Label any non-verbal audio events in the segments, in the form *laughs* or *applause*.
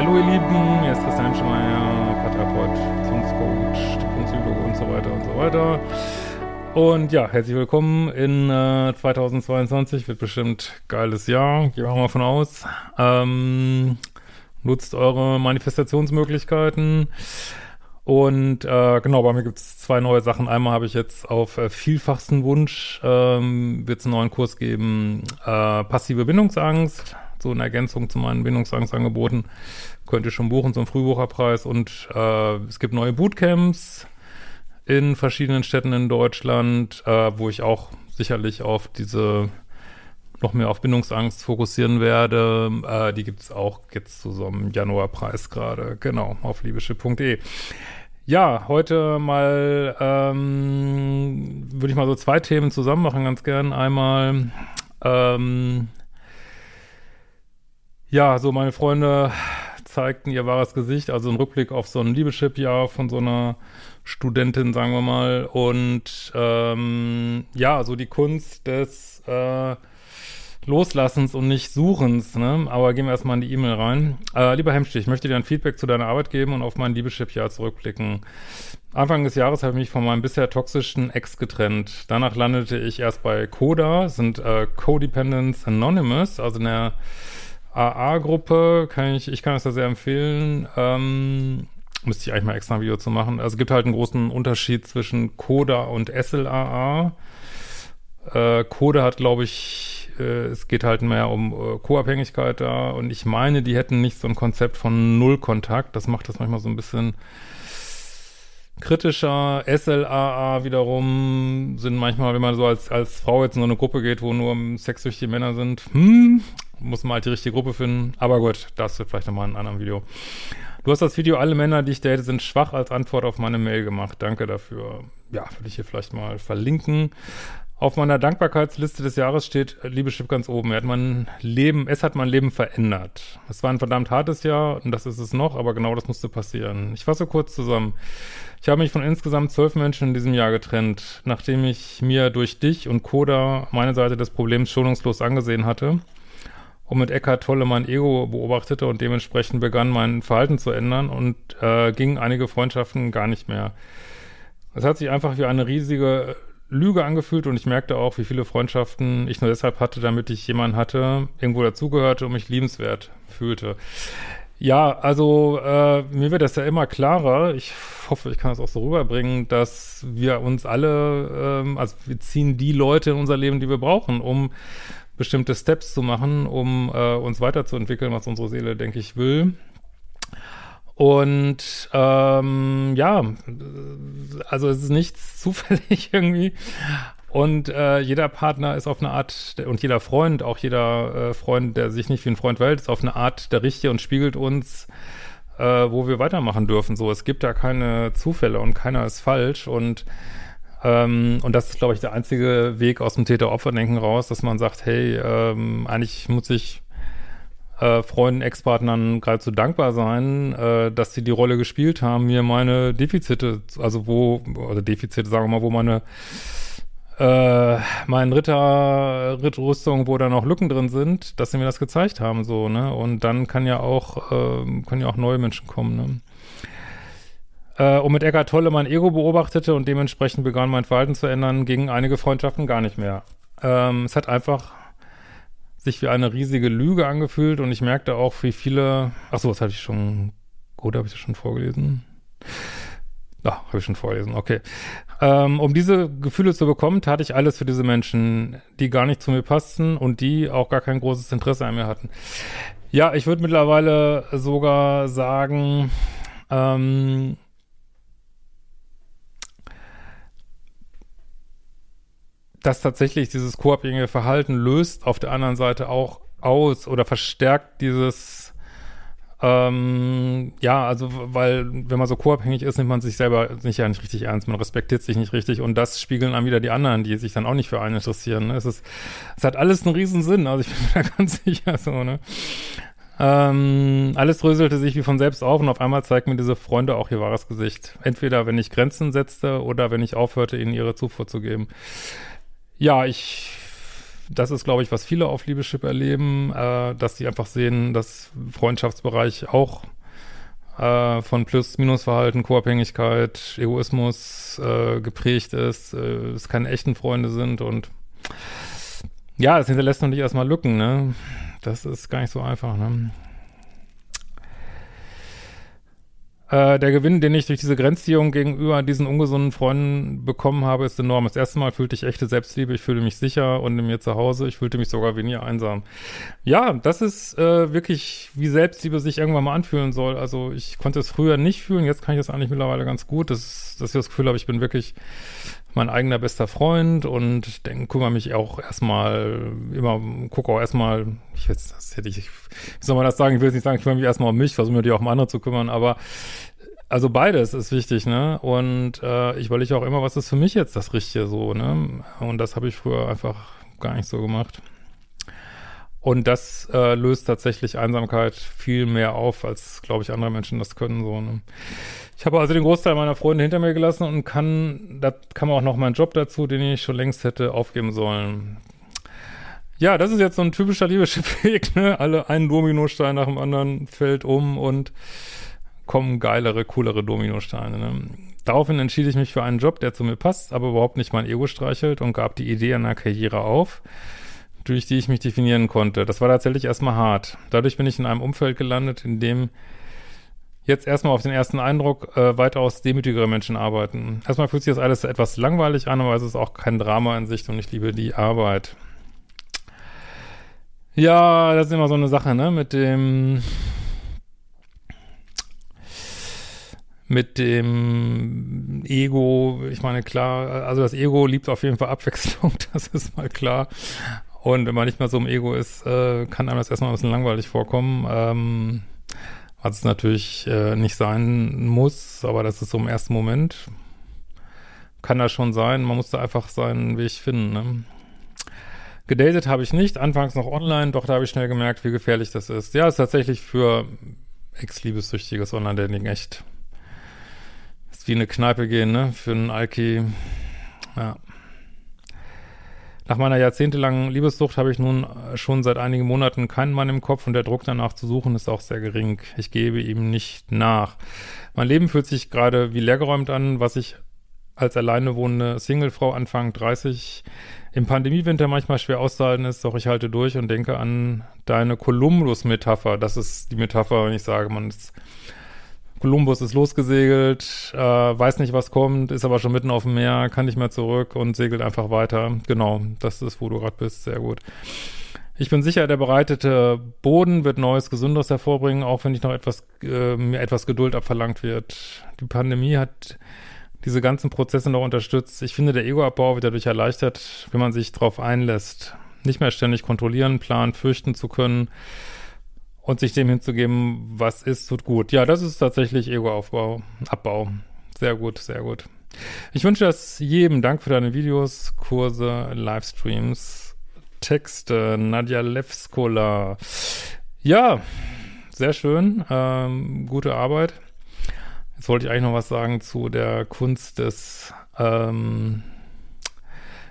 Hallo ihr Lieben, hier ist Christian Schmeier, Paartherapeut, Beziehungscoach, Diplompsychologe und so weiter und so weiter. Und ja, herzlich willkommen in äh, 2022, wird bestimmt geiles Jahr, gehen wir mal von aus. Ähm, nutzt eure Manifestationsmöglichkeiten. Und äh, genau, bei mir gibt es zwei neue Sachen. Einmal habe ich jetzt auf äh, vielfachsten Wunsch, ähm, wird es einen neuen Kurs geben, äh, passive Bindungsangst so in Ergänzung zu meinen Bindungsangstangeboten. Könnt ihr schon buchen zum Frühbucherpreis und äh, es gibt neue Bootcamps in verschiedenen Städten in Deutschland, äh, wo ich auch sicherlich auf diese noch mehr auf Bindungsangst fokussieren werde. Äh, die gibt es auch jetzt zu so einem Januarpreis gerade, genau, auf liebeschiff.de. Ja, heute mal ähm, würde ich mal so zwei Themen zusammen machen, ganz gern. Einmal ähm, ja, so meine Freunde zeigten ihr wahres Gesicht, also ein Rückblick auf so ein Liebeschip-Jahr von so einer Studentin, sagen wir mal. Und ähm, ja, so die Kunst des äh, Loslassens und nicht Suchens, ne? Aber gehen wir erstmal in die E-Mail rein. Äh, lieber Hemstich, ich möchte dir ein Feedback zu deiner Arbeit geben und auf mein Liebeschip-Jahr zurückblicken. Anfang des Jahres habe ich mich von meinem bisher toxischen Ex getrennt. Danach landete ich erst bei CODA, sind äh, Codependence Anonymous, also in der AA-Gruppe kann ich, ich kann das ja sehr empfehlen. Ähm, müsste ich eigentlich mal extra ein Video zu machen. Also es gibt halt einen großen Unterschied zwischen Coda und SLAA. Äh, Coda hat, glaube ich, äh, es geht halt mehr um äh, Co-Abhängigkeit da und ich meine, die hätten nicht so ein Konzept von Nullkontakt. Das macht das manchmal so ein bisschen kritischer. SLAA wiederum sind manchmal, wenn man so als, als Frau jetzt in so eine Gruppe geht, wo nur sexsüchtige Männer sind, hm, muss man halt die richtige Gruppe finden. Aber gut, das wird vielleicht nochmal in einem anderen Video. Du hast das Video Alle Männer, die ich date, sind schwach als Antwort auf meine Mail gemacht. Danke dafür. Ja, würde ich hier vielleicht mal verlinken. Auf meiner Dankbarkeitsliste des Jahres steht Liebeschip ganz oben. Er hat mein Leben, es hat mein Leben verändert. Es war ein verdammt hartes Jahr und das ist es noch, aber genau das musste passieren. Ich fasse kurz zusammen. Ich habe mich von insgesamt zwölf Menschen in diesem Jahr getrennt, nachdem ich mir durch dich und Koda meine Seite des Problems schonungslos angesehen hatte und mit Eckhart Tolle mein Ego beobachtete und dementsprechend begann mein Verhalten zu ändern und äh, gingen einige Freundschaften gar nicht mehr. Es hat sich einfach wie eine riesige Lüge angefühlt und ich merkte auch, wie viele Freundschaften ich nur deshalb hatte, damit ich jemanden hatte, irgendwo dazugehörte und mich liebenswert fühlte. Ja, also äh, mir wird das ja immer klarer. Ich hoffe, ich kann das auch so rüberbringen, dass wir uns alle, ähm, also wir ziehen die Leute in unser Leben, die wir brauchen, um bestimmte Steps zu machen, um äh, uns weiterzuentwickeln, was unsere Seele, denke ich, will. Und ähm, ja, also es ist nichts *laughs* zufällig irgendwie. Und äh, jeder Partner ist auf eine Art, und jeder Freund, auch jeder äh, Freund, der sich nicht wie ein Freund verhält, ist auf eine Art der Richtige und spiegelt uns, äh, wo wir weitermachen dürfen. So, es gibt da keine Zufälle und keiner ist falsch. Und ähm, und das ist, glaube ich, der einzige Weg aus dem Täter-Opfer-Denken raus, dass man sagt, hey, ähm, eigentlich muss ich äh, Freunden, Ex-Partnern geradezu dankbar sein, äh, dass sie die Rolle gespielt haben, mir meine Defizite, also wo, oder Defizite, sagen wir mal, wo meine äh, mein Ritter, Rittrüstung, wo da noch Lücken drin sind, dass sie mir das gezeigt haben, so, ne? Und dann kann ja auch, äh, können ja auch neue Menschen kommen, ne? Äh, und mit Eckart Tolle mein Ego beobachtete und dementsprechend begann mein Verhalten zu ändern, gingen einige Freundschaften gar nicht mehr. Ähm, es hat einfach sich wie eine riesige Lüge angefühlt und ich merkte auch, wie viele. Ach so, was hatte ich schon. Oder habe ich das schon vorgelesen? Ja, habe ich schon vorgelesen, okay. Ähm, um diese Gefühle zu bekommen, tat ich alles für diese Menschen, die gar nicht zu mir passten und die auch gar kein großes Interesse an mir hatten. Ja, ich würde mittlerweile sogar sagen, Ähm, dass tatsächlich dieses koabhängige Verhalten löst auf der anderen Seite auch aus oder verstärkt dieses ähm, ja, also weil wenn man so co-abhängig ist, nimmt man sich selber nicht ja nicht richtig ernst, man respektiert sich nicht richtig und das spiegeln dann wieder die anderen, die sich dann auch nicht für einen interessieren. Ne? Es ist, es hat alles einen riesen Sinn, also ich *laughs* bin mir da ganz sicher so, ne? Ähm, alles dröselte sich wie von selbst auf und auf einmal zeigten mir diese Freunde auch ihr wahres Gesicht. Entweder wenn ich Grenzen setzte oder wenn ich aufhörte, ihnen ihre Zufuhr zu geben. Ja, ich das ist, glaube ich, was viele auf Liebeschip erleben, äh, dass sie einfach sehen, dass Freundschaftsbereich auch äh, von Plus-Minus-Verhalten, Co-Abhängigkeit, Egoismus äh, geprägt ist, äh, es keine echten Freunde sind und ja, es hinterlässt natürlich erstmal Lücken, ne? Das ist gar nicht so einfach, ne? Äh, der Gewinn, den ich durch diese Grenzziehung gegenüber diesen ungesunden Freunden bekommen habe, ist enorm. Das erste Mal fühlte ich echte Selbstliebe, ich fühlte mich sicher und in mir zu Hause. Ich fühlte mich sogar weniger einsam. Ja, das ist äh, wirklich, wie Selbstliebe sich irgendwann mal anfühlen soll. Also ich konnte es früher nicht fühlen, jetzt kann ich das eigentlich mittlerweile ganz gut, dass, dass ich das Gefühl habe, ich bin wirklich mein eigener bester Freund und denke, kümmere mich auch erstmal immer, gucke auch erstmal, ich jetzt, das hätte ich, wie soll man das sagen, ich will jetzt nicht sagen, ich kümmere mich erstmal um mich, versuche mir die auch um andere zu kümmern, aber also beides ist wichtig, ne? Und äh, ich überlege auch immer, was ist für mich jetzt das Richtige so, ne? Und das habe ich früher einfach gar nicht so gemacht. Und das äh, löst tatsächlich Einsamkeit viel mehr auf, als, glaube ich, andere Menschen das können. So, ne? Ich habe also den Großteil meiner Freunde hinter mir gelassen und kann, da kam auch noch mein Job dazu, den ich schon längst hätte aufgeben sollen. Ja, das ist jetzt so ein typischer Liebeschiff-Weg, ne? Alle einen Dominostein nach dem anderen fällt um und kommen geilere, coolere Dominosteine. Ne? Daraufhin entschied ich mich für einen Job, der zu mir passt, aber überhaupt nicht mein Ego streichelt und gab die Idee einer Karriere auf durch die ich mich definieren konnte. Das war tatsächlich erstmal hart. Dadurch bin ich in einem Umfeld gelandet, in dem jetzt erstmal auf den ersten Eindruck äh, weitaus demütigere Menschen arbeiten. Erstmal fühlt sich das alles etwas langweilig an, aber es ist auch kein Drama in Sicht und ich liebe die Arbeit. Ja, das ist immer so eine Sache, ne, mit dem mit dem Ego, ich meine, klar, also das Ego liebt auf jeden Fall Abwechslung, *laughs* das ist mal klar. Und wenn man nicht mehr so im Ego ist, äh, kann einem das erstmal ein bisschen langweilig vorkommen. Ähm, was es natürlich äh, nicht sein muss, aber das ist so im ersten Moment. Kann das schon sein. Man muss da einfach seinen Weg finden. Ne? Gedatet habe ich nicht, anfangs noch online, doch da habe ich schnell gemerkt, wie gefährlich das ist. Ja, ist tatsächlich für ex-liebessüchtiges Online-Dating echt. Ist wie eine Kneipe gehen, ne? Für einen Alki. Ja. Nach meiner jahrzehntelangen Liebessucht habe ich nun schon seit einigen Monaten keinen Mann im Kopf und der Druck danach zu suchen ist auch sehr gering. Ich gebe ihm nicht nach. Mein Leben fühlt sich gerade wie leergeräumt an, was ich als alleine wohnende Singlefrau Anfang 30 im Pandemiewinter manchmal schwer auszuhalten ist, doch ich halte durch und denke an deine Columbus-Metapher. Das ist die Metapher, wenn ich sage, man ist Kolumbus ist losgesegelt, äh, weiß nicht, was kommt, ist aber schon mitten auf dem Meer, kann nicht mehr zurück und segelt einfach weiter. Genau, das ist, wo du gerade bist. Sehr gut. Ich bin sicher, der bereitete Boden wird Neues, Gesünderes hervorbringen, auch wenn nicht noch etwas, äh, mir etwas Geduld abverlangt wird. Die Pandemie hat diese ganzen Prozesse noch unterstützt. Ich finde, der Egoabbau wird dadurch erleichtert, wenn man sich darauf einlässt. Nicht mehr ständig kontrollieren, planen, fürchten zu können und sich dem hinzugeben, was ist, tut gut. Ja, das ist tatsächlich Egoaufbau, Abbau. Sehr gut, sehr gut. Ich wünsche das jedem. Dank für deine Videos, Kurse, Livestreams, Texte, Nadja Levskola. Ja, sehr schön. Ähm, gute Arbeit. Jetzt wollte ich eigentlich noch was sagen zu der Kunst des ähm,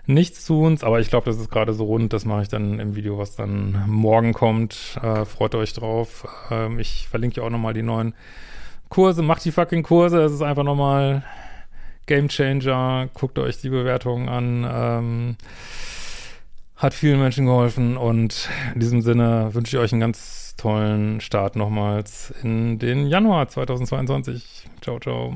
nichts zu uns, aber ich glaube, das ist gerade so rund. Das mache ich dann im Video, was dann morgen kommt. Äh, freut euch drauf. Ähm, ich verlinke ja auch nochmal die neuen Kurse. Macht die fucking Kurse. Es ist einfach nochmal Game Changer. Guckt euch die Bewertungen an. Ähm, hat vielen Menschen geholfen und in diesem Sinne wünsche ich euch einen ganz tollen Start nochmals in den Januar 2022. Ciao, ciao.